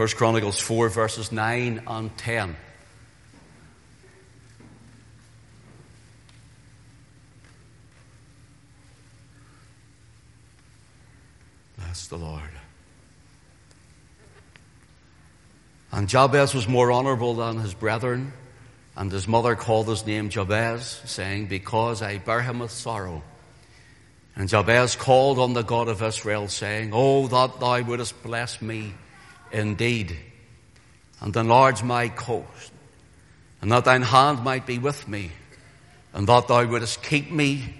First Chronicles 4 verses 9 and 10. Bless the Lord. And Jabez was more honorable than his brethren, and his mother called his name Jabez, saying, Because I bear him with sorrow. And Jabez called on the God of Israel, saying, Oh, that thou wouldest bless me indeed, and enlarge my coast, and that thine hand might be with me, and that thou wouldest keep me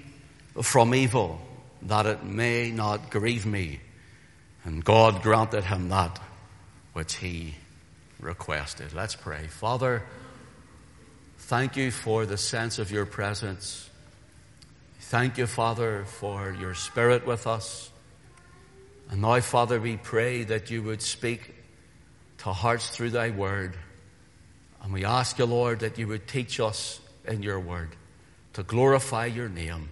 from evil, that it may not grieve me. And God granted him that which he requested. Let's pray. Father, thank you for the sense of your presence. Thank you, Father, for your spirit with us. And now, Father, we pray that you would speak to hearts through thy word. And we ask you, Lord, that you would teach us in your word to glorify your name.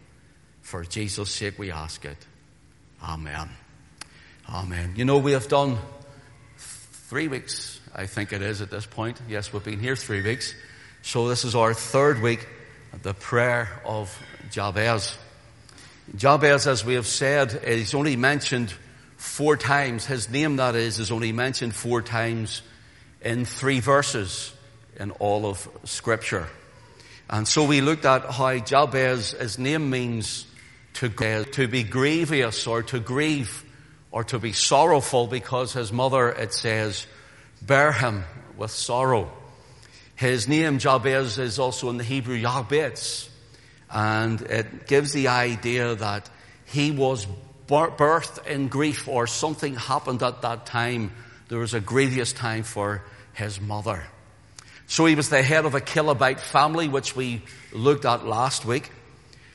For Jesus' sake, we ask it. Amen. Amen. You know, we have done three weeks, I think it is at this point. Yes, we've been here three weeks. So this is our third week, the prayer of Jabez. Jabez, as we have said, is only mentioned four times. His name, that is, is only mentioned four times in three verses in all of Scripture. And so we looked at how Jabez, his name means to, uh, to be grievous or to grieve or to be sorrowful because his mother, it says, bear him with sorrow. His name, Jabez, is also in the Hebrew Yabetz, and it gives the idea that he was birthed in grief or something happened at that time. There was a grievous time for his mother. So he was the head of a Calebite family, which we looked at last week.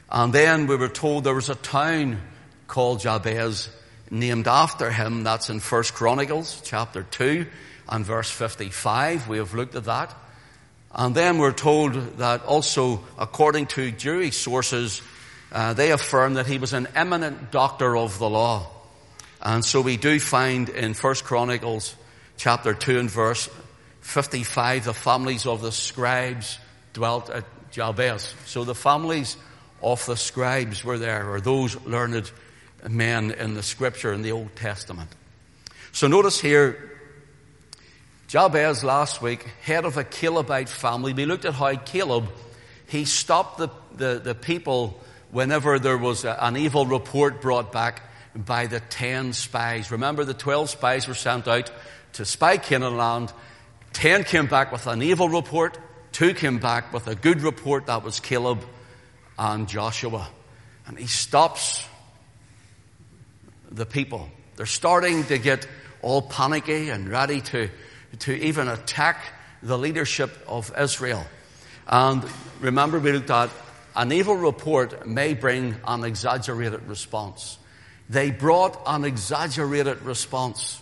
And then we were told there was a town called Jabez named after him. That's in First Chronicles chapter 2 and verse 55. We have looked at that. And then we're told that also, according to Jewish sources, uh, they affirm that he was an eminent doctor of the law. And so we do find in First Chronicles chapter 2 and verse 55, the families of the scribes dwelt at Jabez. So the families of the scribes were there, or those learned men in the scripture in the Old Testament. So notice here, Jabez last week, head of a Calebite family, we looked at how Caleb, he stopped the, the, the people whenever there was a, an evil report brought back by the ten spies. Remember the twelve spies were sent out to spy Canaan land. Ten came back with an evil report. Two came back with a good report. That was Caleb and Joshua. And he stops the people. They're starting to get all panicky and ready to, to even attack the leadership of Israel. And remember we looked at an evil report may bring an exaggerated response. They brought an exaggerated response.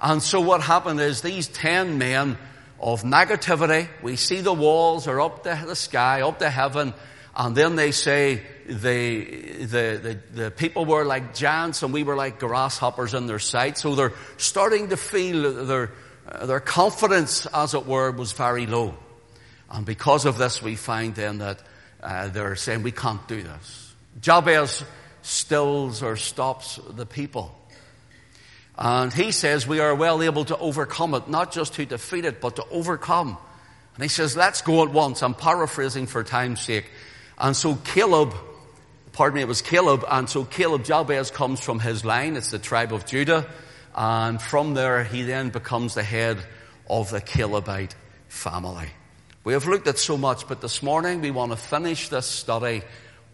And so what happened is these ten men of negativity, we see the walls are up to the sky, up to heaven, and then they say the, the, the, the, people were like giants and we were like grasshoppers in their sight. So they're starting to feel their, their confidence, as it were, was very low. And because of this, we find then that uh, they're saying, we can't do this. Jabez stills or stops the people. And he says we are well able to overcome it, not just to defeat it, but to overcome. And he says, let's go at once. I'm paraphrasing for time's sake. And so Caleb, pardon me, it was Caleb, and so Caleb Jabez comes from his line. It's the tribe of Judah. And from there, he then becomes the head of the Calebite family. We have looked at so much, but this morning we want to finish this study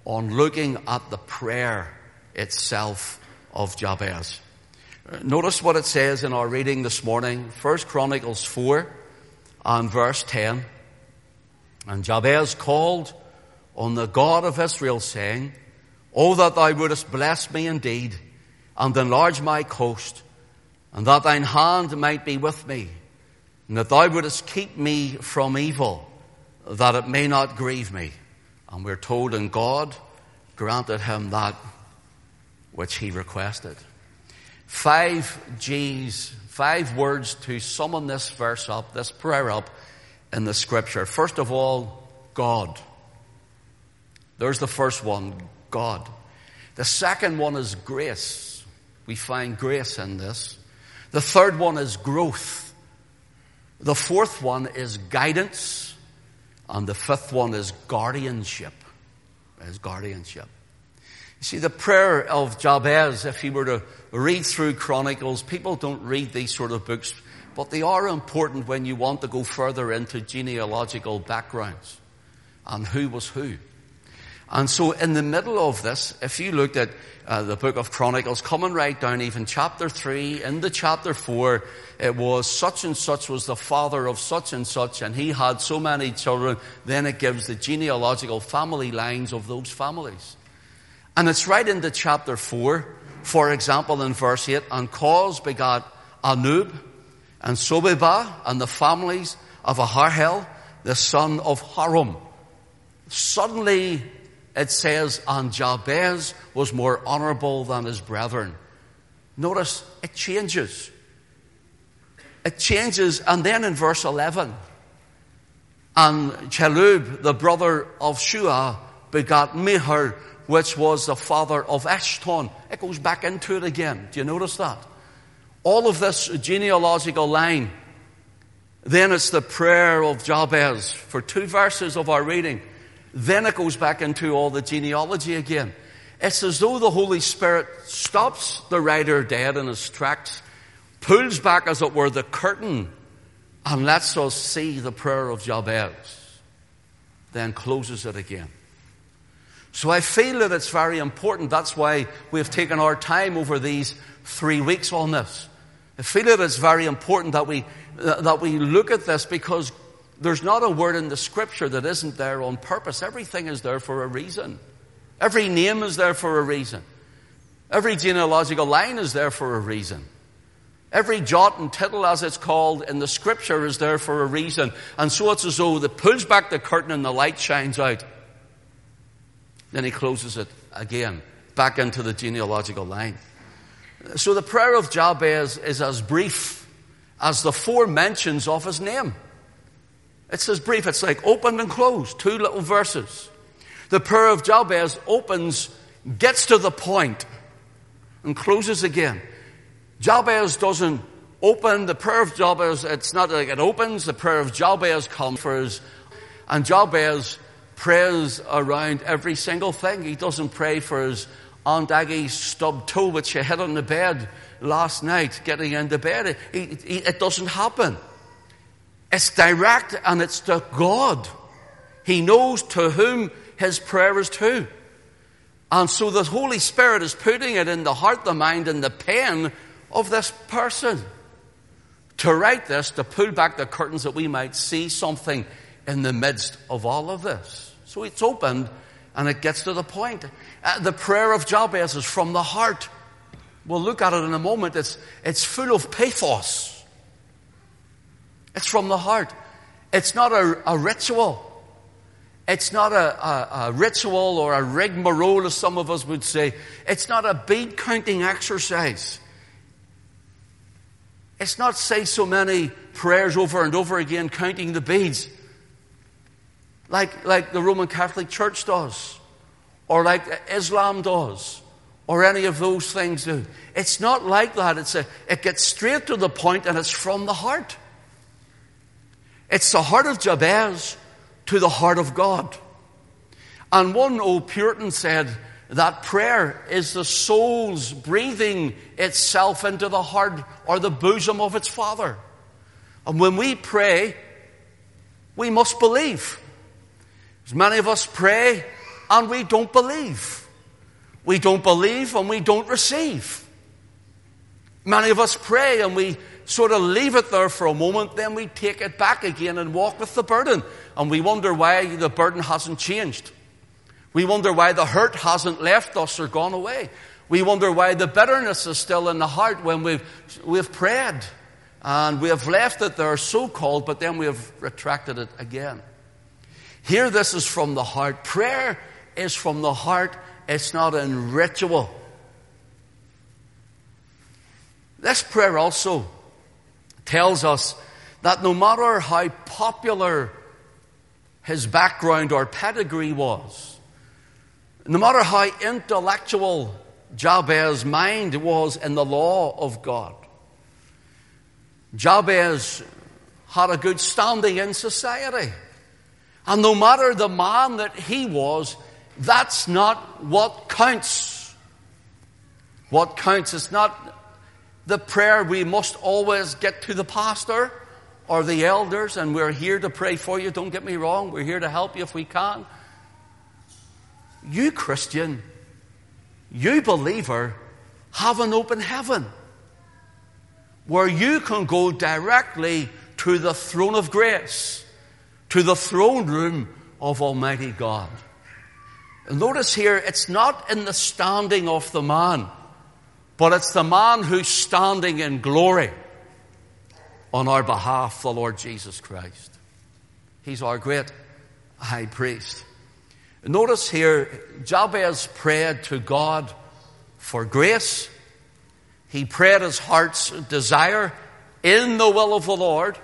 on looking at the prayer itself of Jabez. Uh, notice what it says in our reading this morning, First Chronicles 4 and verse 10. And Jabez called on the God of Israel saying, Oh, that thou wouldest bless me indeed and enlarge my coast and that thine hand might be with me and that thou wouldest keep me from evil, that it may not grieve me. And we're told, and God granted him that which he requested. Five G's, five words to summon this verse up, this prayer up in the scripture. First of all, God. There's the first one, God. The second one is grace. We find grace in this. The third one is growth. The fourth one is guidance. And the fifth one is guardianship. Is guardianship. You see, the prayer of Jabez, if you were to read through Chronicles, people don't read these sort of books, but they are important when you want to go further into genealogical backgrounds and who was who. And so in the middle of this, if you looked at uh, the book of Chronicles, coming right down even chapter 3, into chapter 4, it was such and such was the father of such and such, and he had so many children. Then it gives the genealogical family lines of those families. And it's right into chapter 4, for example, in verse 8, and Coz begot Anub and Zobebah and the families of Aharhel, the son of Harum. Suddenly, it says, and Jabez was more honorable than his brethren. Notice, it changes. It changes, and then in verse 11, and Chelub, the brother of Shuah, begot Mehir, which was the father of Eshton. It goes back into it again. Do you notice that? All of this genealogical line. Then it's the prayer of Jabez for two verses of our reading. Then it goes back into all the genealogy again. It's as though the Holy Spirit stops the writer dead in his tracks, pulls back, as it were, the curtain, and lets us see the prayer of Jabez, then closes it again. So I feel that it's very important. That's why we've taken our time over these three weeks on this. I feel that it's very important that we, that we look at this because there's not a word in the scripture that isn't there on purpose. Everything is there for a reason. Every name is there for a reason. Every genealogical line is there for a reason. Every jot and tittle, as it's called in the scripture, is there for a reason. And so it's as though it pulls back the curtain and the light shines out. Then he closes it again, back into the genealogical line. So the prayer of Jabez is as brief as the four mentions of his name. It's as brief, it's like open and closed, two little verses. The prayer of Jabez opens, gets to the point, and closes again. Jabez doesn't open, the prayer of Jabez, it's not like it opens, the prayer of Jabez comes and Jabez prays around every single thing. He doesn't pray for his Aunt Aggie's stub toe, which she hit on the bed last night, getting into bed. It doesn't happen. It's direct and it's to God. He knows to whom his prayer is to. And so the Holy Spirit is putting it in the heart, the mind, and the pen of this person to write this, to pull back the curtains that we might see something in the midst of all of this. So it's opened and it gets to the point. Uh, the prayer of Jabez is from the heart. We'll look at it in a moment. It's, it's full of pathos. It's from the heart. It's not a, a ritual. It's not a, a, a, ritual or a rigmarole, as some of us would say. It's not a bead counting exercise. It's not say so many prayers over and over again, counting the beads, like, like the Roman Catholic Church does, or like Islam does, or any of those things do. It's not like that. It's a, it gets straight to the point and it's from the heart. It's the heart of Jabez to the heart of God. And one old Puritan said that prayer is the soul's breathing itself into the heart or the bosom of its Father. And when we pray, we must believe. As many of us pray and we don't believe. We don't believe and we don't receive. Many of us pray and we sort of leave it there for a moment, then we take it back again and walk with the burden. And we wonder why the burden hasn't changed. We wonder why the hurt hasn't left us or gone away. We wonder why the bitterness is still in the heart when we've, we've prayed and we have left it there so called, but then we have retracted it again. Here, this is from the heart. Prayer is from the heart. It's not in ritual. This prayer also tells us that no matter how popular his background or pedigree was, no matter how intellectual Jabez's mind was in the law of God, Jabez had a good standing in society. And no matter the man that he was, that's not what counts. What counts is not the prayer we must always get to the pastor or the elders, and we're here to pray for you. Don't get me wrong, we're here to help you if we can. You, Christian, you believer, have an open heaven where you can go directly to the throne of grace, to the throne room of Almighty God. And notice here, it's not in the standing of the man, but it's the man who's standing in glory on our behalf, the Lord Jesus Christ. He's our great high priest. Notice here, Jabez prayed to God for grace. He prayed his heart's desire in the will of the Lord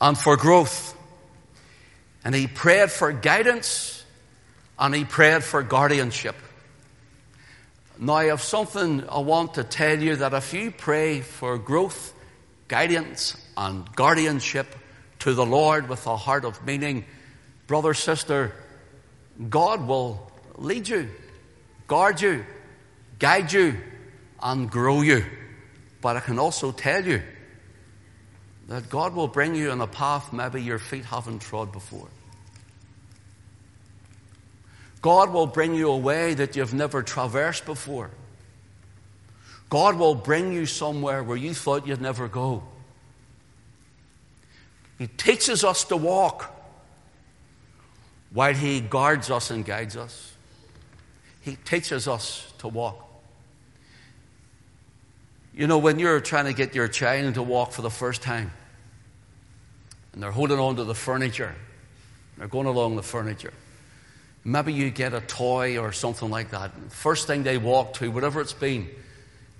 and for growth. And he prayed for guidance and he prayed for guardianship. Now, I have something I want to tell you that if you pray for growth, guidance, and guardianship to the Lord with a heart of meaning, brother, sister, God will lead you, guard you, guide you, and grow you. But I can also tell you that God will bring you on a path maybe your feet haven't trod before. God will bring you a way that you've never traversed before. God will bring you somewhere where you thought you'd never go. He teaches us to walk while He guards us and guides us. He teaches us to walk. You know, when you're trying to get your child to walk for the first time, and they're holding on to the furniture, they're going along the furniture. Maybe you get a toy or something like that. First thing they walk to, whatever it's been,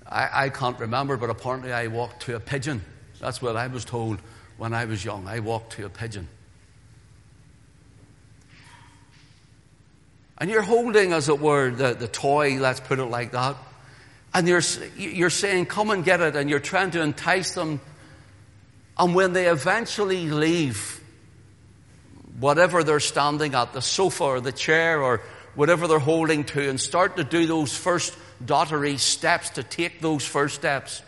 I, I can't remember, but apparently I walked to a pigeon. That's what I was told when I was young. I walked to a pigeon. And you're holding, as it were, the, the toy, let's put it like that. And you're, you're saying, come and get it. And you're trying to entice them. And when they eventually leave, whatever they're standing at, the sofa or the chair or whatever they're holding to, and start to do those first dottery steps to take those first steps.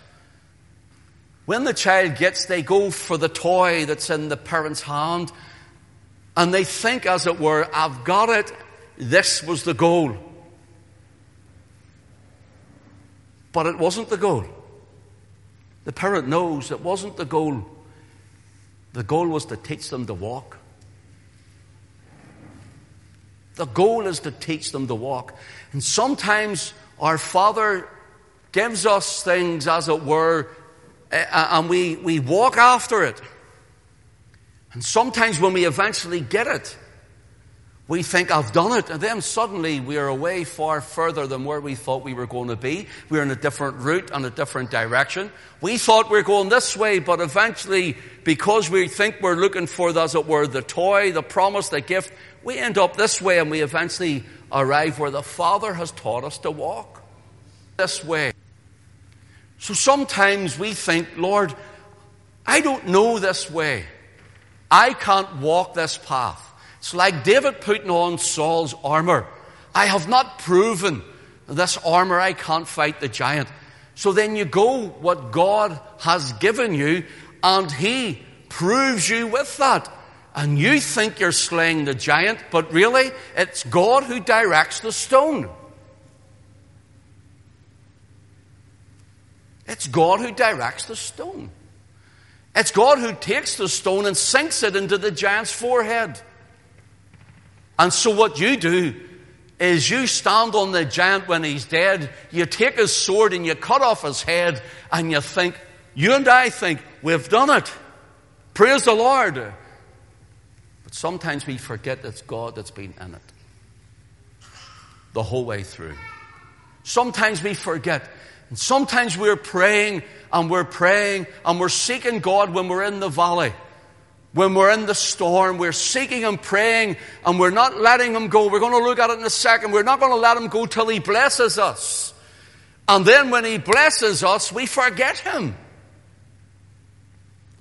When the child gets, they go for the toy that's in the parent's hand, and they think, as it were, I've got it, this was the goal. But it wasn't the goal. The parent knows it wasn't the goal. The goal was to teach them to walk. The goal is to teach them to walk. And sometimes our Father gives us things, as it were, eh, and we, we walk after it. And sometimes when we eventually get it, we think, I've done it. And then suddenly we are away far further than where we thought we were going to be. We're in a different route and a different direction. We thought we are going this way, but eventually, because we think we're looking for, as it were, the toy, the promise, the gift, we end up this way and we eventually arrive where the Father has taught us to walk. This way. So sometimes we think, Lord, I don't know this way. I can't walk this path. It's like David putting on Saul's armor. I have not proven this armor. I can't fight the giant. So then you go what God has given you and He proves you with that and you think you're slaying the giant, but really it's God who directs the stone. It's God who directs the stone. It's God who takes the stone and sinks it into the giant's forehead. And so what you do is you stand on the giant when he's dead, you take his sword and you cut off his head, and you think, you and I think, we've done it. Praise the Lord. But sometimes we forget it's God that's been in it the whole way through. Sometimes we forget And sometimes we're praying and we're praying and we're seeking God when we're in the valley. When we're in the storm, we're seeking and praying and we're not letting Him go. We're going to look at it in a second. We're not going to let Him go till He blesses us. And then when He blesses us, we forget Him.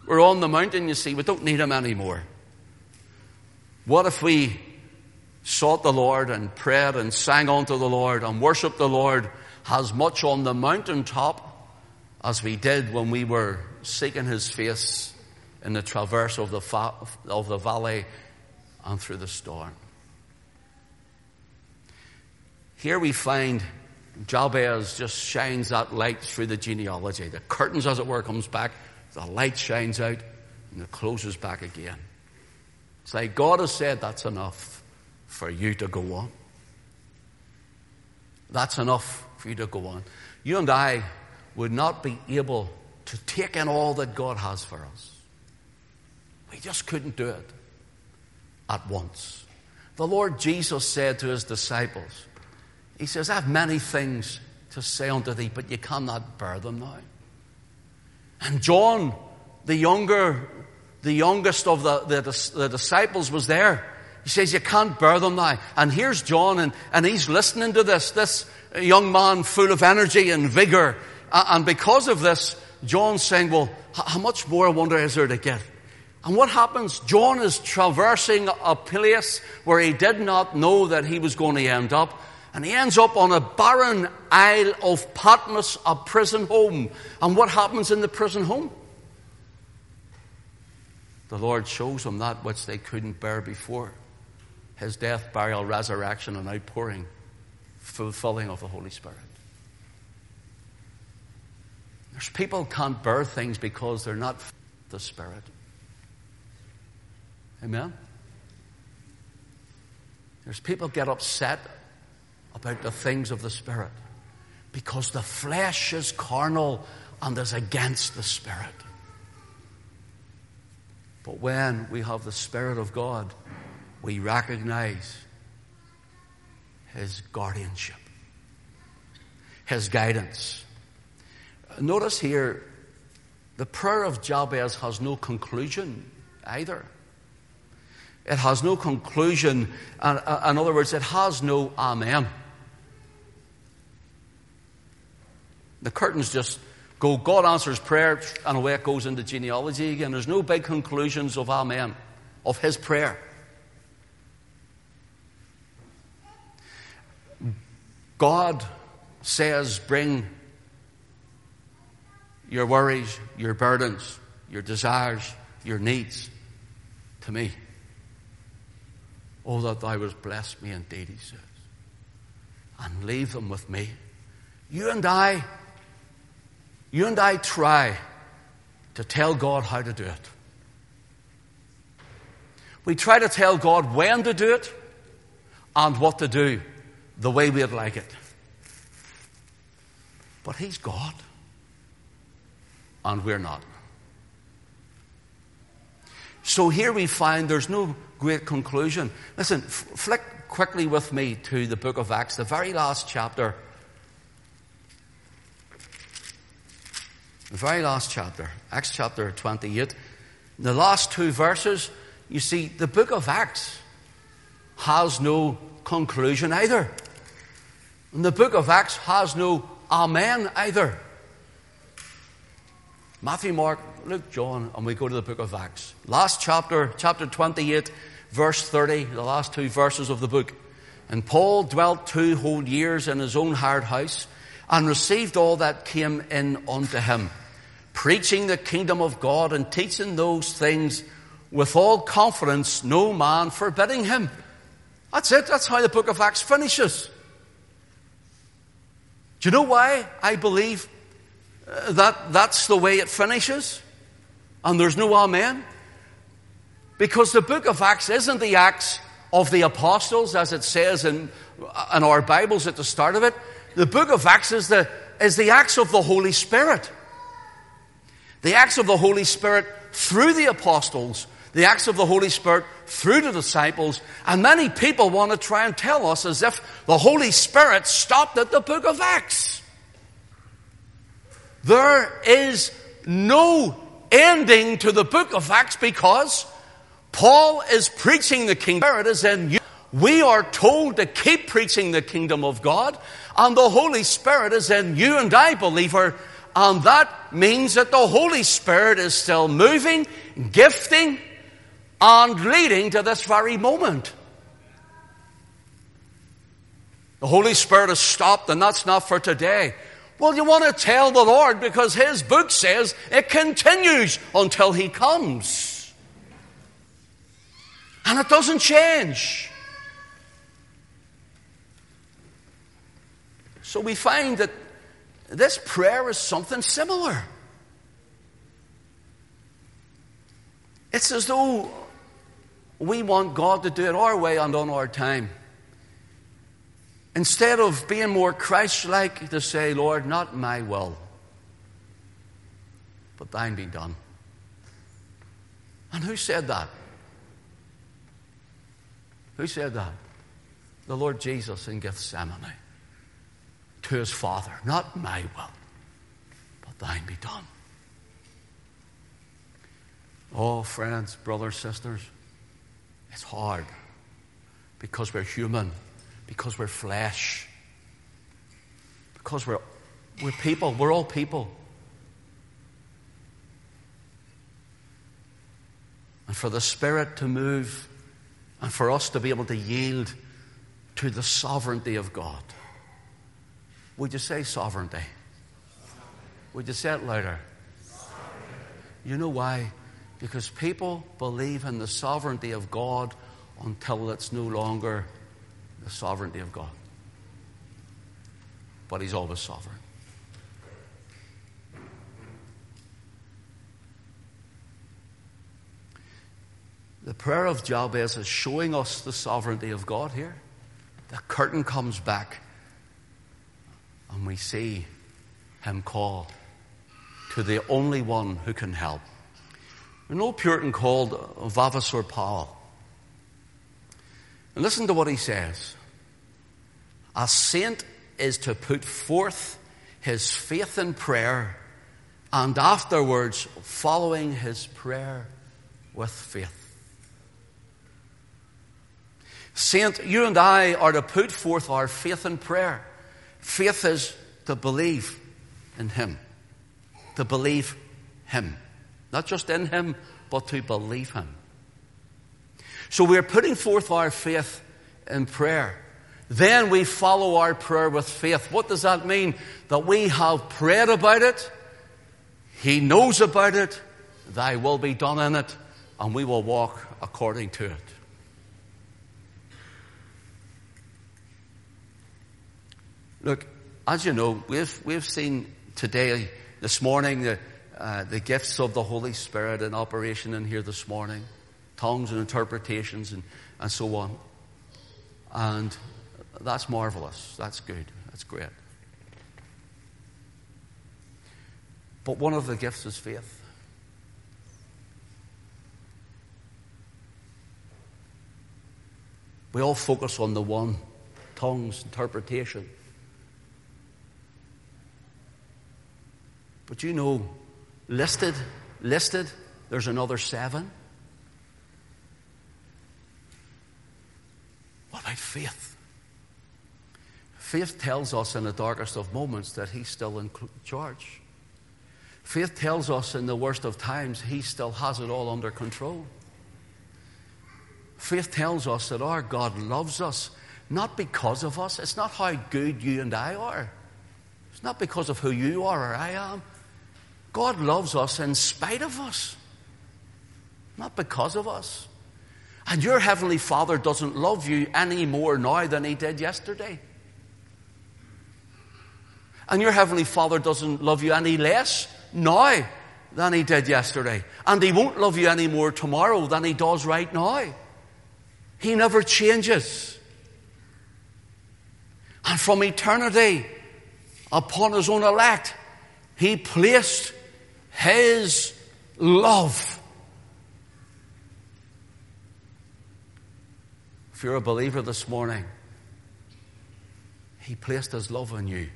We're on the mountain, you see. We don't need Him anymore. What if we sought the Lord and prayed and sang unto the Lord and worshiped the Lord as much on the mountaintop as we did when we were seeking His face in the traverse of the, fa- of the valley and through the storm. Here we find Jabez just shines that light through the genealogy. The curtains, as it were, comes back, the light shines out, and it closes back again. It's like God has said that's enough for you to go on. That's enough for you to go on. You and I would not be able to take in all that God has for us. We just couldn't do it at once. The Lord Jesus said to his disciples, He says, I have many things to say unto thee, but you cannot bear them now. And John, the younger, the youngest of the, the, the disciples was there. He says, you can't bear them now. And here's John, and, and he's listening to this, this young man full of energy and vigor. And because of this, John's saying, well, how much more I wonder is there to get? And what happens? John is traversing a place where he did not know that he was going to end up. And he ends up on a barren isle of Patmos, a prison home. And what happens in the prison home? The Lord shows them that which they couldn't bear before his death, burial, resurrection, and outpouring, fulfilling of the Holy Spirit. There's people can't bear things because they're not the Spirit. Amen? There's people get upset about the things of the Spirit because the flesh is carnal and is against the Spirit. But when we have the Spirit of God, we recognize His guardianship, His guidance. Notice here, the prayer of Jabez has no conclusion either. It has no conclusion. Uh, in other words, it has no amen. The curtains just go, God answers prayer, and away it goes into genealogy again. There's no big conclusions of amen, of his prayer. God says, bring your worries, your burdens, your desires, your needs to me. Oh, that thou wouldst bless me indeed, he says, and leave them with me. You and I, you and I try to tell God how to do it. We try to tell God when to do it and what to do the way we'd like it. But He's God, and we're not. So here we find there's no great conclusion. Listen, flick quickly with me to the book of Acts, the very last chapter. The very last chapter, Acts chapter 28. The last two verses, you see, the book of Acts has no conclusion either. And the book of Acts has no amen either. Matthew, Mark, Luke, John, and we go to the book of Acts. Last chapter, chapter 28, verse 30, the last two verses of the book. And Paul dwelt two whole years in his own hired house and received all that came in unto him, preaching the kingdom of God and teaching those things with all confidence, no man forbidding him. That's it. That's how the book of Acts finishes. Do you know why I believe uh, that that's the way it finishes? And there's no amen? Because the book of Acts isn't the Acts of the apostles, as it says in, uh, in our Bibles at the start of it. The book of Acts is the, is the Acts of the Holy Spirit. The Acts of the Holy Spirit through the apostles, the Acts of the Holy Spirit through the disciples, and many people want to try and tell us as if the Holy Spirit stopped at the book of Acts. There is no ending to the book of Acts because Paul is preaching the kingdom. Spirit is in you. We are told to keep preaching the kingdom of God, and the Holy Spirit is in you and I, believer. And that means that the Holy Spirit is still moving, gifting, and leading to this very moment. The Holy Spirit has stopped, and that's not for today. Well, you want to tell the Lord because His book says it continues until He comes. And it doesn't change. So we find that this prayer is something similar. It's as though we want God to do it our way and on our time. Instead of being more Christ like, to say, Lord, not my will, but thine be done. And who said that? Who said that? The Lord Jesus in Gethsemane to his Father, not my will, but thine be done. Oh, friends, brothers, sisters, it's hard because we're human because we're flesh. Because we're, we're people. We're all people. And for the Spirit to move and for us to be able to yield to the sovereignty of God. Would you say sovereignty? Would you say it louder? You know why? Because people believe in the sovereignty of God until it's no longer the sovereignty of God. But He's always sovereign. The prayer of Jabez is showing us the sovereignty of God here. The curtain comes back, and we see him call to the only one who can help. An old Puritan called Vavasor Powell. And listen to what he says. A saint is to put forth his faith in prayer and afterwards following his prayer with faith. Saint, you and I are to put forth our faith in prayer. Faith is to believe in Him, to believe Him. Not just in Him, but to believe Him. So we're putting forth our faith in prayer. Then we follow our prayer with faith. What does that mean? That we have prayed about it, He knows about it, Thy will be done in it, and we will walk according to it. Look, as you know, we've, we've seen today, this morning, the, uh, the gifts of the Holy Spirit in operation in here this morning tongues and interpretations and, and so on. And that's marvelous. That's good. That's great. But one of the gifts is faith. We all focus on the one tongues, interpretation. But you know, listed, listed, there's another seven. What about faith? Faith tells us in the darkest of moments that He's still in charge. Faith tells us in the worst of times He still has it all under control. Faith tells us that our God loves us not because of us. It's not how good you and I are. It's not because of who you are or I am. God loves us in spite of us, not because of us. And your Heavenly Father doesn't love you any more now than He did yesterday. And your Heavenly Father doesn't love you any less now than He did yesterday. And He won't love you any more tomorrow than He does right now. He never changes. And from eternity upon His own elect, He placed His love. If you're a believer this morning, He placed His love on you.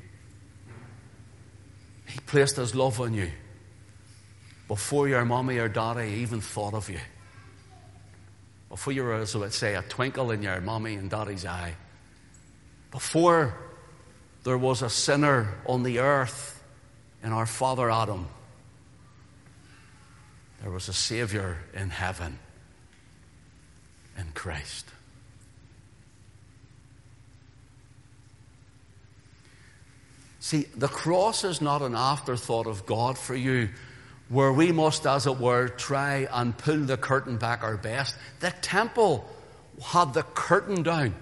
He placed His love on you before your mommy or daddy even thought of you. Before you were, I would say, a twinkle in your mommy and daddy's eye. Before there was a sinner on the earth in our father Adam, there was a Savior in heaven in Christ. See, the cross is not an afterthought of God for you, where we must, as it were, try and pull the curtain back our best. The temple had the curtain down.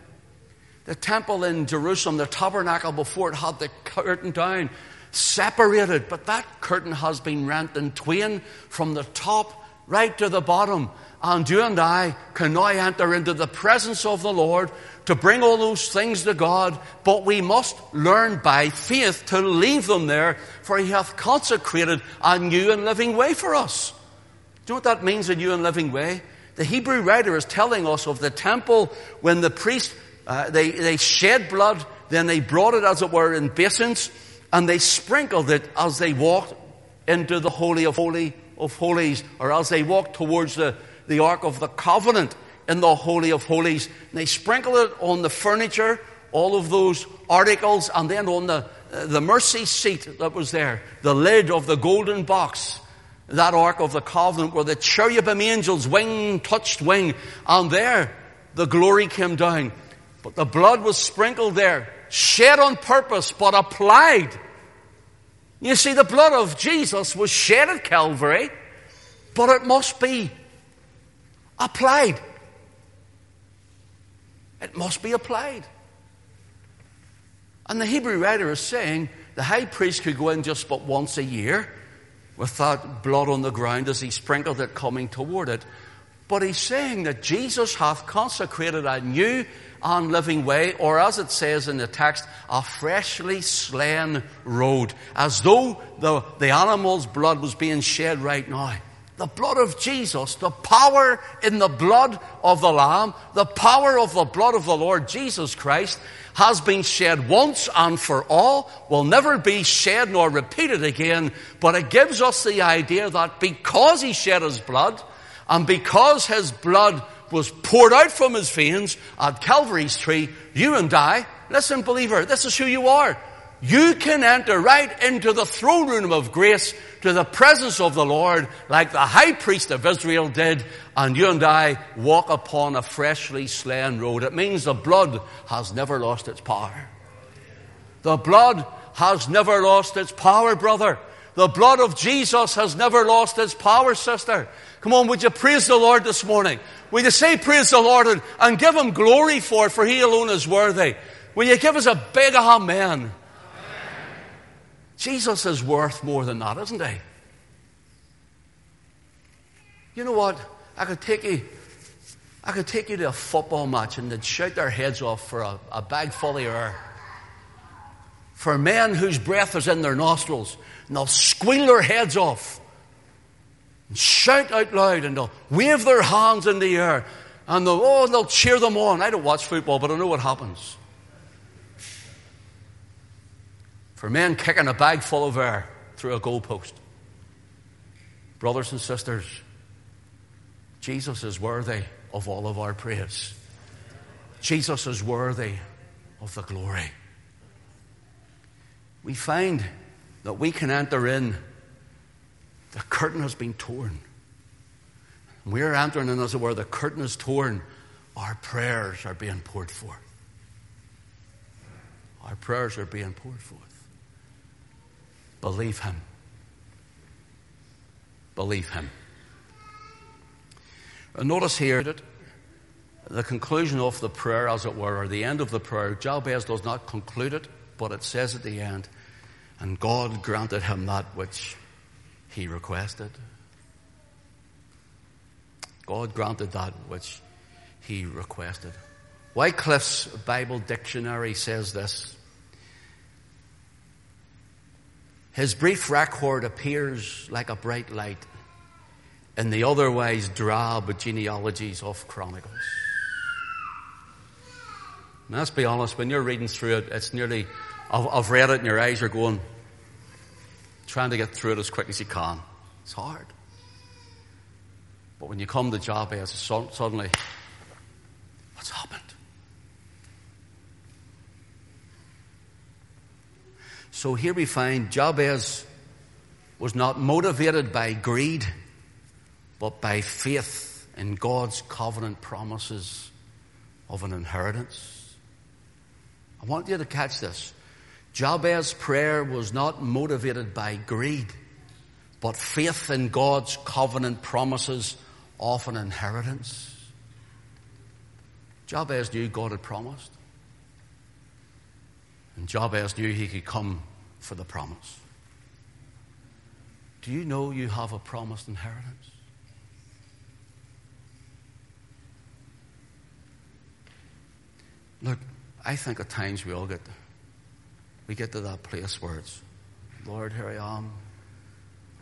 The temple in Jerusalem, the tabernacle before it had the curtain down, separated, but that curtain has been rent in twain from the top right to the bottom. And you and I can now enter into the presence of the Lord to bring all those things to God, but we must learn by faith to leave them there, for He hath consecrated a new and living way for us. Do you know what that means, a new and living way? The Hebrew writer is telling us of the temple when the priest, uh, they, they shed blood, then they brought it, as it were, in basins, and they sprinkled it as they walked into the Holy of Holy of Holies, or as they walked towards the, the Ark of the Covenant in the Holy of Holies. And they sprinkled it on the furniture, all of those articles, and then on the, uh, the mercy seat that was there, the lid of the golden box, that Ark of the Covenant where the cherubim angels wing touched wing, and there the glory came down. But the blood was sprinkled there, shed on purpose, but applied. You see, the blood of Jesus was shed at Calvary, but it must be applied. It must be applied. And the Hebrew writer is saying the high priest could go in just but once a year with that blood on the ground as he sprinkled it coming toward it. But he's saying that Jesus hath consecrated a new and living way, or as it says in the text, a freshly slain road, as though the, the animal's blood was being shed right now. The blood of Jesus, the power in the blood of the Lamb, the power of the blood of the Lord Jesus Christ has been shed once and for all, will never be shed nor repeated again, but it gives us the idea that because He shed His blood, and because His blood was poured out from His veins at Calvary's tree, you and I, listen believer, this is who you are. You can enter right into the throne room of grace to the presence of the Lord like the high priest of Israel did, and you and I walk upon a freshly slain road. It means the blood has never lost its power. The blood has never lost its power, brother. The blood of Jesus has never lost its power, sister. Come on, would you praise the Lord this morning? Will you say praise the Lord and, and give Him glory for it, for He alone is worthy? Will you give us a big amen? Jesus is worth more than that, isn't he? You know what? I could take you, I could take you to a football match and they'd shout their heads off for a, a bag full of air. For men whose breath is in their nostrils, and they'll squeal their heads off and shout out loud and they'll wave their hands in the air and they'll, oh, they'll cheer them on. I don't watch football, but I know what happens. for men kicking a bag full of air through a goalpost. Brothers and sisters, Jesus is worthy of all of our praise. Jesus is worthy of the glory. We find that we can enter in, the curtain has been torn. We're entering in, as it were, the curtain is torn. Our prayers are being poured forth. Our prayers are being poured forth. Believe him. Believe him. And notice here that the conclusion of the prayer, as it were, or the end of the prayer, Jabez does not conclude it, but it says at the end, and God granted him that which he requested. God granted that which he requested. Wycliffe's Bible Dictionary says this His brief record appears like a bright light in the otherwise drab genealogies of Chronicles. Now, let's be honest, when you're reading through it, it's nearly, I've, I've read it and your eyes are going, trying to get through it as quick as you can. It's hard. But when you come to Jabez, suddenly, what's happened? So here we find Jabez was not motivated by greed, but by faith in God's covenant promises of an inheritance. I want you to catch this. Jabez's prayer was not motivated by greed, but faith in God's covenant promises of an inheritance. Jabez knew God had promised. And Jabez knew he could come for the promise. Do you know you have a promised inheritance? Look, I think at times we all get we get to that place where it's, Lord, here I am.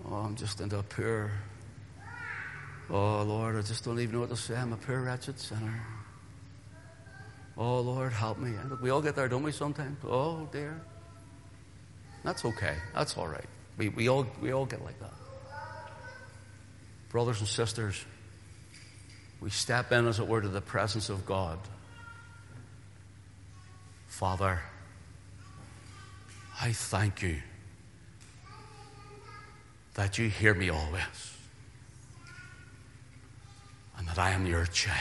Oh, I'm just in a poor. Oh, Lord, I just don't even know what to say. I'm a poor, wretched sinner. Oh, Lord, help me. Look, we all get there, don't we, sometimes? Oh, dear. That's okay. That's all right. We, we, all, we all get like that. Brothers and sisters, we step in, as it were, to the presence of God. Father, I thank you that you hear me always and that I am your child.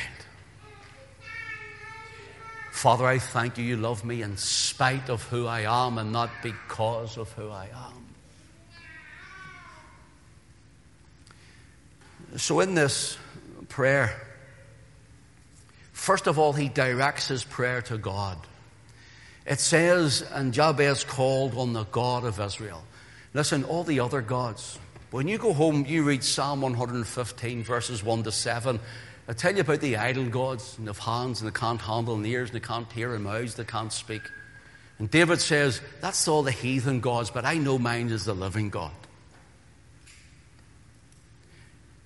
Father, I thank you, you love me in spite of who I am and not because of who I am. So, in this prayer, first of all, he directs his prayer to God. It says, and Jabez called on the God of Israel. Listen, all the other gods. When you go home, you read Psalm 115, verses 1 to 7. I tell you about the idol gods and have hands and they can't handle and ears and they can't hear and mouths they can't speak. And David says, That's all the heathen gods, but I know mine is the living God.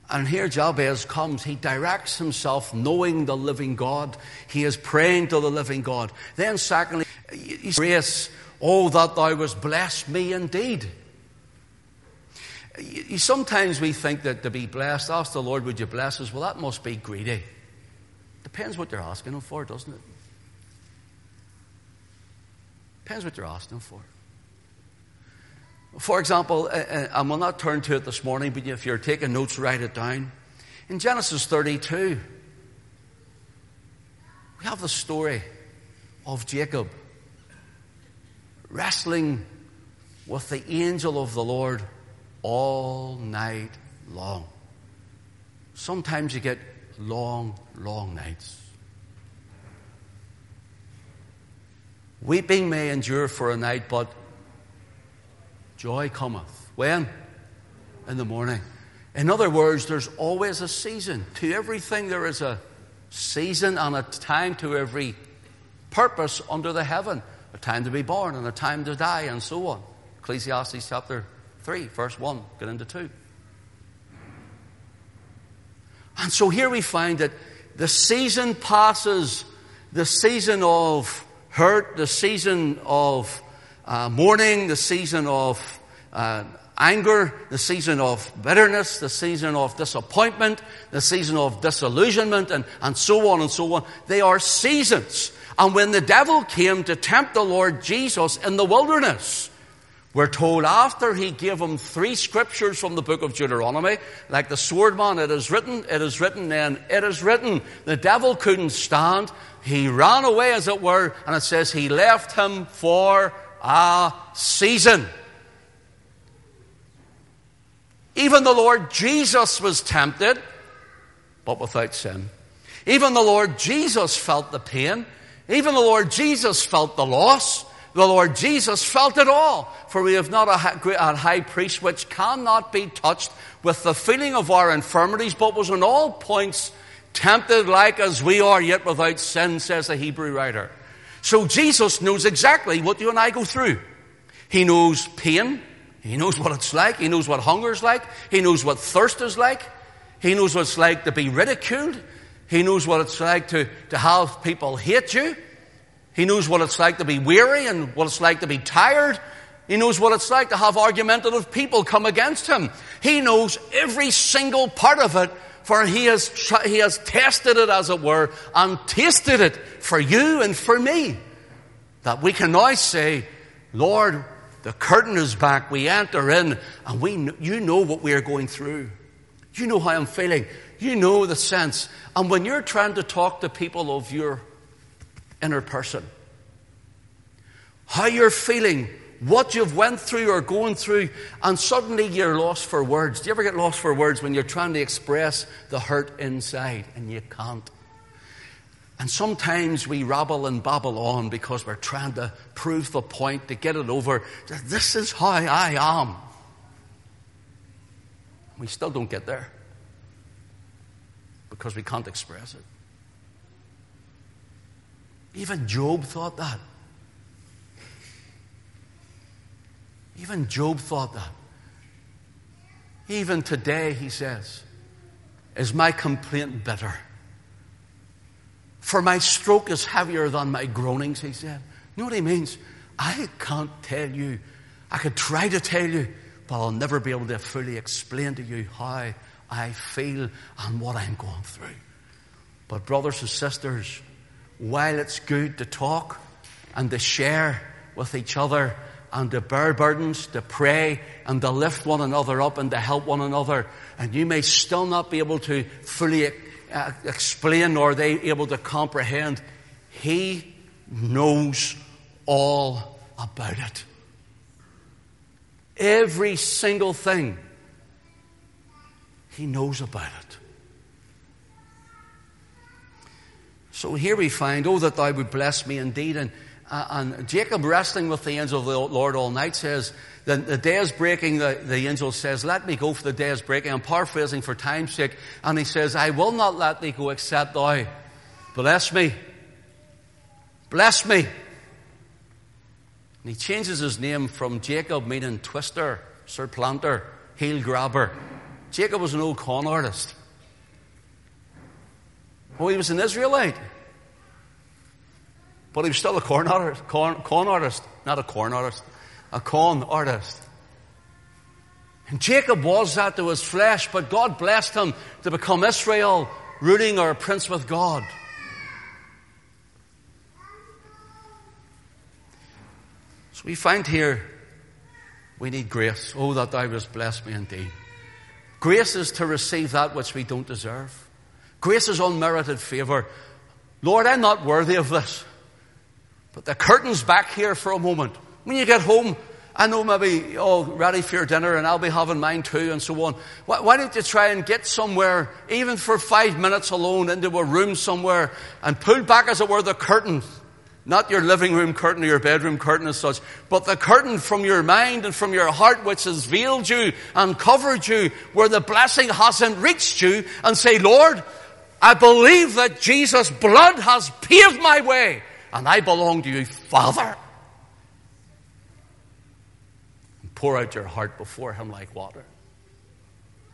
And here Jabez comes. He directs himself knowing the living God. He is praying to the living God. Then, secondly, he says, Oh, that thou wouldst bless me indeed. Sometimes we think that to be blessed, ask the Lord, would you bless us? Well, that must be greedy. Depends what you're asking Him for, doesn't it? Depends what you're asking Him for. For example, uh, uh, I will not turn to it this morning, but if you're taking notes, write it down. In Genesis 32, we have the story of Jacob wrestling with the angel of the Lord all night long. Sometimes you get long, long nights. Weeping may endure for a night, but joy cometh. When? In the morning. In other words, there's always a season. To everything, there is a season and a time to every purpose under the heaven. A time to be born and a time to die, and so on. Ecclesiastes chapter 3, verse 1, get into 2. And so here we find that the season passes, the season of hurt, the season of uh, mourning, the season of uh, anger, the season of bitterness, the season of disappointment, the season of disillusionment, and, and so on and so on. They are seasons. And when the devil came to tempt the Lord Jesus in the wilderness, we're told after he gave him three scriptures from the book of Deuteronomy, like the swordman, it is written, it is written, and it is written. The devil couldn't stand. He ran away, as it were, and it says he left him for a season. Even the Lord Jesus was tempted, but without sin. Even the Lord Jesus felt the pain. Even the Lord Jesus felt the loss. The Lord Jesus felt it all, for we have not a high priest which cannot be touched with the feeling of our infirmities, but was in all points tempted like as we are, yet without sin, says the Hebrew writer. So Jesus knows exactly what you and I go through. He knows pain. He knows what it's like. He knows what hunger is like. He knows what thirst is like. He knows what it's like to be ridiculed. He knows what it's like to, to have people hate you. He knows what it's like to be weary and what it's like to be tired. He knows what it's like to have argumentative people come against him. He knows every single part of it, for he has, he has tested it, as it were, and tasted it for you and for me. That we can now say, Lord, the curtain is back. We enter in and we, you know what we are going through. You know how I'm feeling. You know the sense. And when you're trying to talk to people of your inner person, how you're feeling, what you've went through or going through, and suddenly you're lost for words. Do you ever get lost for words when you're trying to express the hurt inside and you can't? And sometimes we rabble and babble on because we're trying to prove the point, to get it over. This is how I am. We still don't get there because we can't express it. Even Job thought that. Even Job thought that. Even today, he says, is my complaint bitter. For my stroke is heavier than my groanings, he said. You know what he means? I can't tell you. I could try to tell you, but I'll never be able to fully explain to you how I feel and what I'm going through. But, brothers and sisters, while it's good to talk and to share with each other and to bear burdens, to pray and to lift one another up and to help one another, and you may still not be able to fully uh, explain or they able to comprehend. He knows all about it. Every single thing he knows about it. So here we find, Oh, that thou would bless me indeed. And, uh, and Jacob, wrestling with the angel of the Lord all night, says, the, the day is breaking, the, the angel says, let me go for the day is breaking. I'm paraphrasing for time's sake. And he says, I will not let thee go except thou bless me. Bless me. And he changes his name from Jacob, meaning twister, surplanter, heel grabber. Jacob was an old con artist. Well, he was an Israelite. But he was still a corn artist, corn, corn artist, not a corn artist a con artist. And Jacob was that to his flesh, but God blessed him to become Israel, ruling or a prince with God. So we find here we need grace. Oh, that thou wouldst bless me indeed. Grace is to receive that which we don't deserve. Grace is unmerited favor. Lord, I'm not worthy of this. But the curtain's back here for a moment. When you get home, I know maybe, oh, ready for your dinner and I'll be having mine too and so on. Why, why, don't you try and get somewhere, even for five minutes alone, into a room somewhere and pull back, as it were, the curtain. Not your living room curtain or your bedroom curtain as such, but the curtain from your mind and from your heart which has veiled you and covered you where the blessing hasn't reached you and say, Lord, I believe that Jesus' blood has paved my way and I belong to you, Father. And Pour out your heart before Him like water,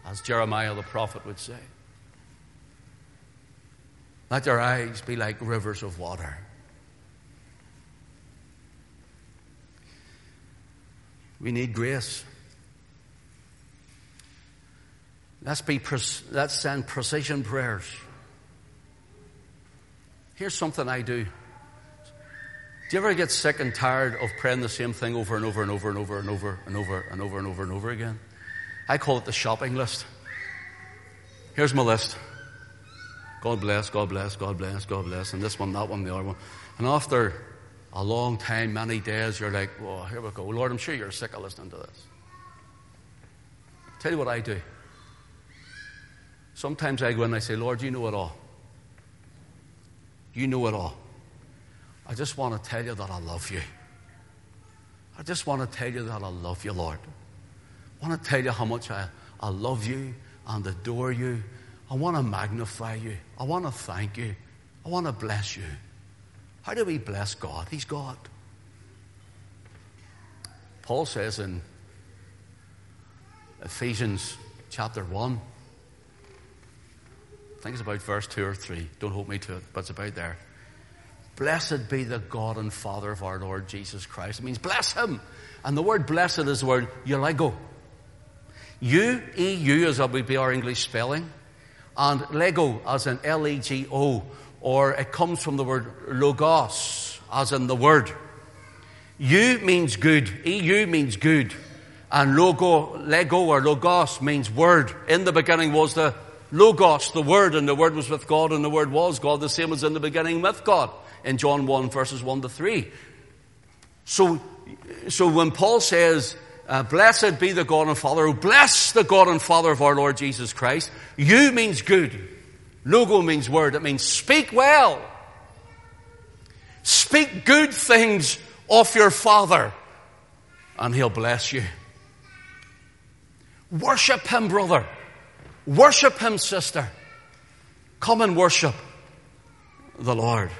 as Jeremiah the prophet would say. Let your eyes be like rivers of water. We need grace. Let's, be, let's send precision prayers. Here's something I do. Do you ever get sick and tired of praying the same thing over and over and over and over and over and over and over and over and over again? I call it the shopping list. Here's my list. God bless, God bless, God bless, God bless, and this one, that one, the other one. And after a long time, many days, you're like, well, here we go. Lord, I'm sure you're sick of listening to this. Tell you what I do. Sometimes I go and I say, Lord, you know it all. You know it all. I just want to tell you that I love you. I just want to tell you that I love you, Lord. I want to tell you how much I, I love you and adore you. I want to magnify you. I want to thank you. I want to bless you. How do we bless God? He's God. Paul says in Ephesians chapter 1, I think it's about verse 2 or 3. Don't hold me to it, but it's about there. Blessed be the God and Father of our Lord Jesus Christ. It means bless him. And the word blessed is the word eulego. U, E, U as would be our English spelling. And lego as in L-E-G-O. Or it comes from the word logos as in the word. U means good. EU means good. And logo, lego or logos means word. In the beginning was the logos, the word, and the word was with God, and the word was God, the same as in the beginning with God in John 1 verses 1 to 3. So, so when Paul says, uh, blessed be the God and Father, who bless the God and Father of our Lord Jesus Christ, you means good. Logo means word. It means speak well. Speak good things of your Father, and He'll bless you. Worship Him, brother. Worship Him, sister. Come and worship the Lord.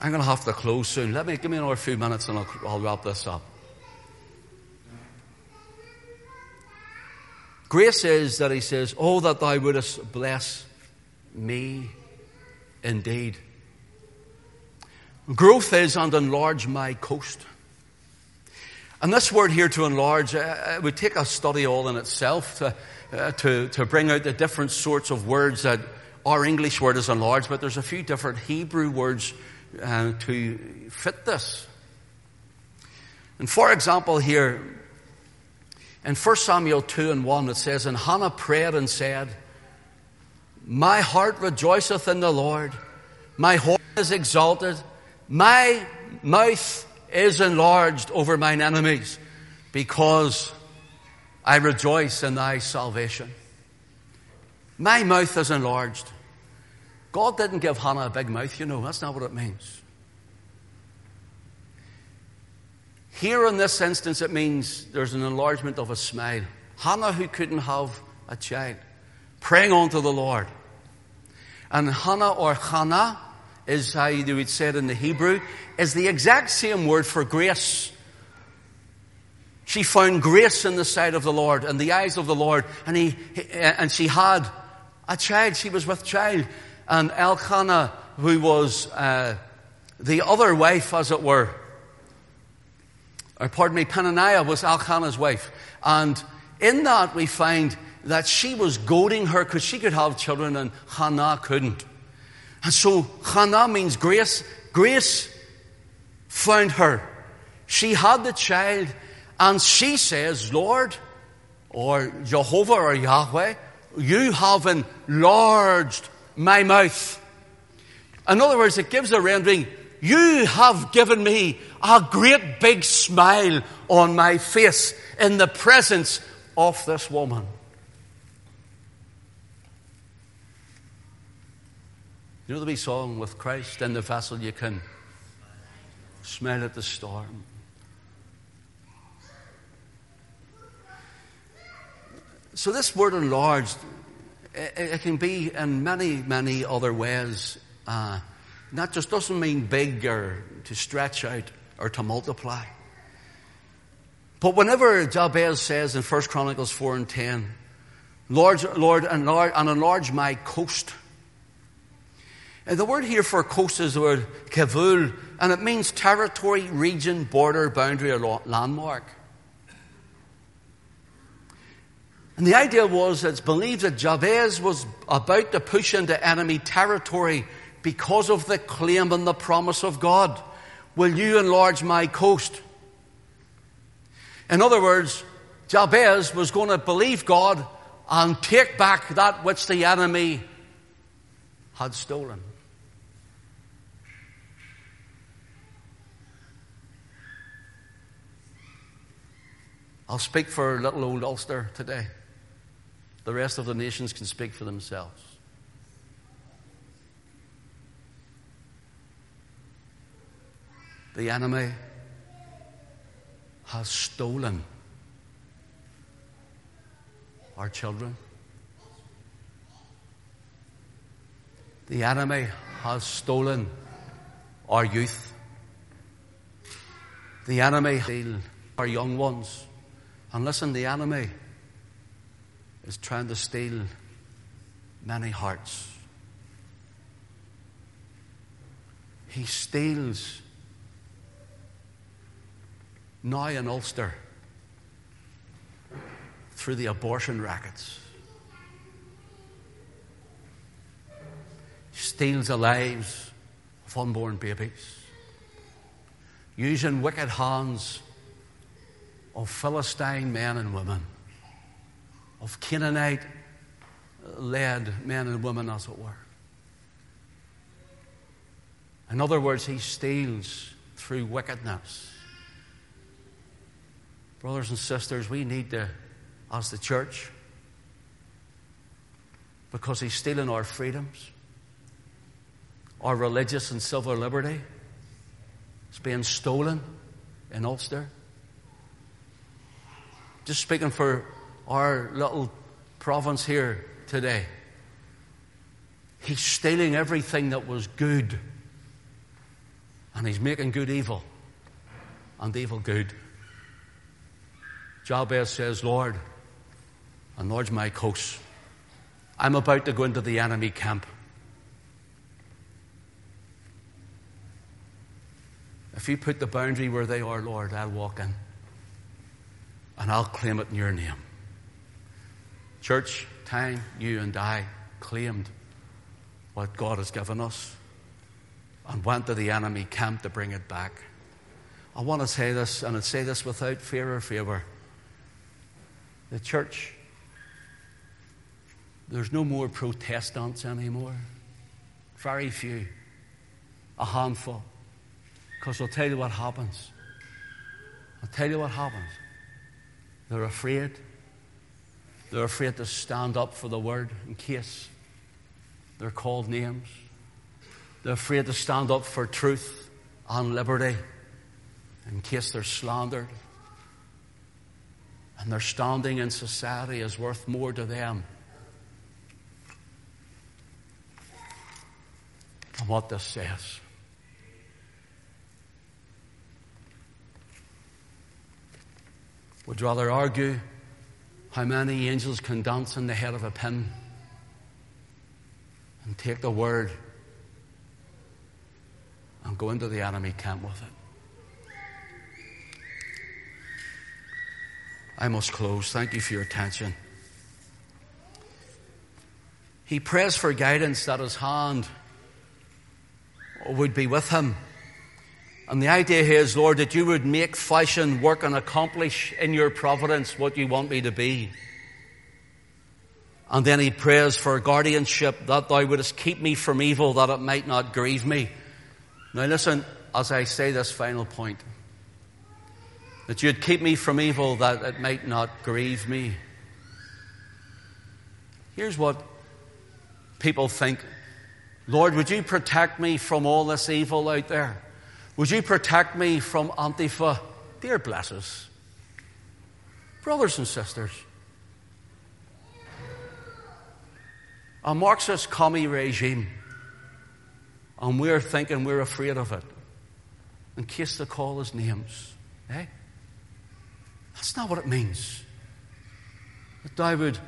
I'm going to have to close soon. Let me give me another few minutes and I'll, I'll wrap this up. Grace is that he says, Oh, that thou wouldest bless me indeed. Growth is and enlarge my coast. And this word here to enlarge, uh, it would take a study all in itself to, uh, to, to bring out the different sorts of words that our English word is enlarged, but there's a few different Hebrew words uh, to fit this. And for example, here in 1 Samuel 2 and 1, it says, And Hannah prayed and said, My heart rejoiceth in the Lord, my heart is exalted, my mouth is enlarged over mine enemies, because I rejoice in thy salvation. My mouth is enlarged. God didn't give Hannah a big mouth, you know. That's not what it means. Here in this instance, it means there's an enlargement of a smile. Hannah, who couldn't have a child, praying unto the Lord. And Hannah or Hannah is how you would say it in the Hebrew, is the exact same word for grace. She found grace in the sight of the Lord and the eyes of the Lord, and he, and she had a child. She was with child and Elkanah, who was uh, the other wife, as it were, or pardon me, Peninnah was Elkanah's wife. And in that we find that she was goading her because she could have children and Hannah couldn't. And so Hannah means grace. Grace found her. She had the child and she says, Lord, or Jehovah or Yahweh, you have enlarged my mouth. In other words, it gives a rendering, you have given me a great big smile on my face in the presence of this woman. You know the wee song with Christ in the vessel you can smell at the storm. So this word enlarged it, can be in many, many other ways. Uh, that just doesn't mean big or to stretch out or to multiply. But whenever Jabez says in 1 Chronicles 4 and 10, Lord, Lord, enlarge, and enlarge my coast. And the word here for coast is the word kavul, and it means territory, region, border, boundary, or landmark. And the idea was it's believed that Jabez was about to push into enemy territory because of the claim and the promise of God. Will you enlarge my coast? In other words, Jabez was going to believe God and take back that which the enemy had stolen. I'll speak for little old Ulster today. The rest of the nations can speak for themselves. The enemy has stolen our children. The enemy has stolen our youth. The enemy our young ones. And listen, the enemy is trying to steal many hearts. He steals now in Ulster through the abortion rackets. Steals the lives of unborn babies. Using wicked hands of Philistine men and women, of Canaanite uh, led men and women, as it were. In other words, he steals through wickedness. Brothers and sisters, we need to, as the church, because he's stealing our freedoms, our religious and civil liberty. It's being stolen in Ulster. Just speaking for our little province here today. He's stealing everything that was good. And he's making good evil and evil good. Jabez says, Lord, enlarge my coast. I'm about to go into the enemy camp. If you put the boundary where they are, Lord, I'll walk in. And I'll claim it in your name. Church, time you and I claimed what God has given us and went to the enemy camp to bring it back. I want to say this, and I say this without fear or favor. The church, there's no more Protestants anymore. Very few. A handful. Because I'll tell you what happens. I'll tell you what happens. They're afraid. They're afraid to stand up for the word in case they're called names. They're afraid to stand up for truth and liberty in case they're slandered. And their standing in society is worth more to them than what this says. Would rather argue how many angels can dance on the head of a pin and take the word and go into the enemy camp with it. I must close. Thank you for your attention. He prays for guidance that his hand would be with him. And the idea here is, Lord, that you would make, fashion, work, and accomplish in your providence what you want me to be. And then he prays for guardianship that thou wouldest keep me from evil, that it might not grieve me. Now, listen, as I say this final point, that you'd keep me from evil, that it might not grieve me. Here's what people think Lord, would you protect me from all this evil out there? Would you protect me from Antifa? Dear bless us. Brothers and sisters, a Marxist commie regime and we're thinking we're afraid of it in case they call us names. Eh? That's not what it means. That thou would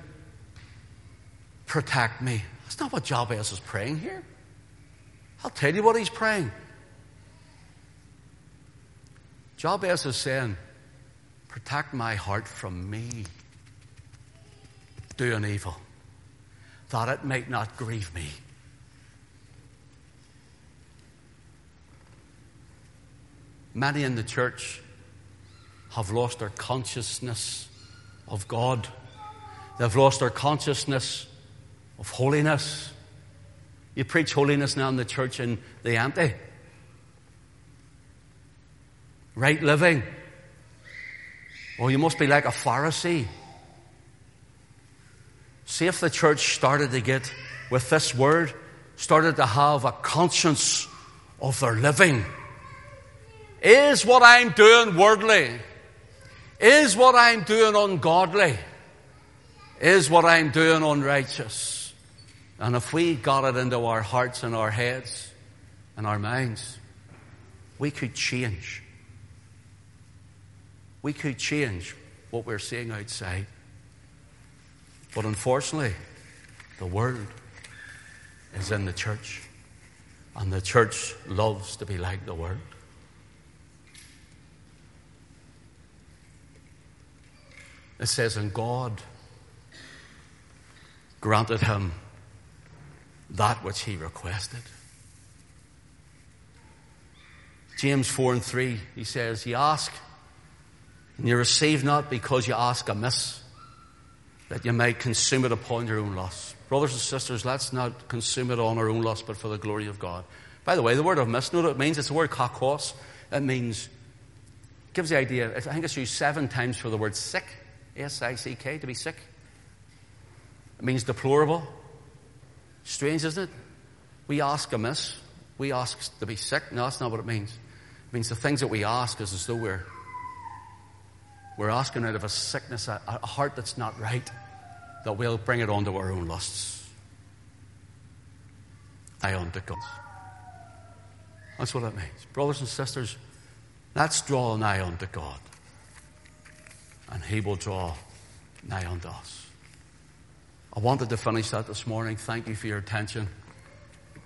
protect me. That's not what Jabez is praying here. I'll tell you what he's praying. Jabez is saying, Protect my heart from me doing evil, that it might not grieve me. Many in the church have lost their consciousness of God. They've lost their consciousness of holiness. You preach holiness now in the church in the ante. Right living. Well, you must be like a Pharisee. See if the church started to get, with this word, started to have a conscience of their living. Is what I'm doing worldly? Is what I'm doing ungodly? Is what I'm doing unrighteous? And if we got it into our hearts and our heads and our minds, we could change. We could change what we're seeing outside. But unfortunately, the world is in the church. And the church loves to be like the world. It says, and God granted him that which he requested. James 4 and 3, he says, He ask, and you receive not because you ask amiss, that you may consume it upon your own lust. Brothers and sisters, let's not consume it on our own lust, but for the glory of God. By the way, the word of amiss, know what it means? It's the word kakos. It means, gives the idea, I think it's used seven times for the word sick, S-I-C-K, to be sick. It means deplorable. Strange, isn't it? We ask amiss. We ask to be sick. No, that's not what it means. It means the things that we ask is as though we're, we're asking out of a sickness, a, a heart that's not right, that we'll bring it onto our own lusts. I unto God. That's what it means. Brothers and sisters, let's draw nigh unto God. And He will draw nigh unto us. I wanted to finish that this morning. Thank you for your attention.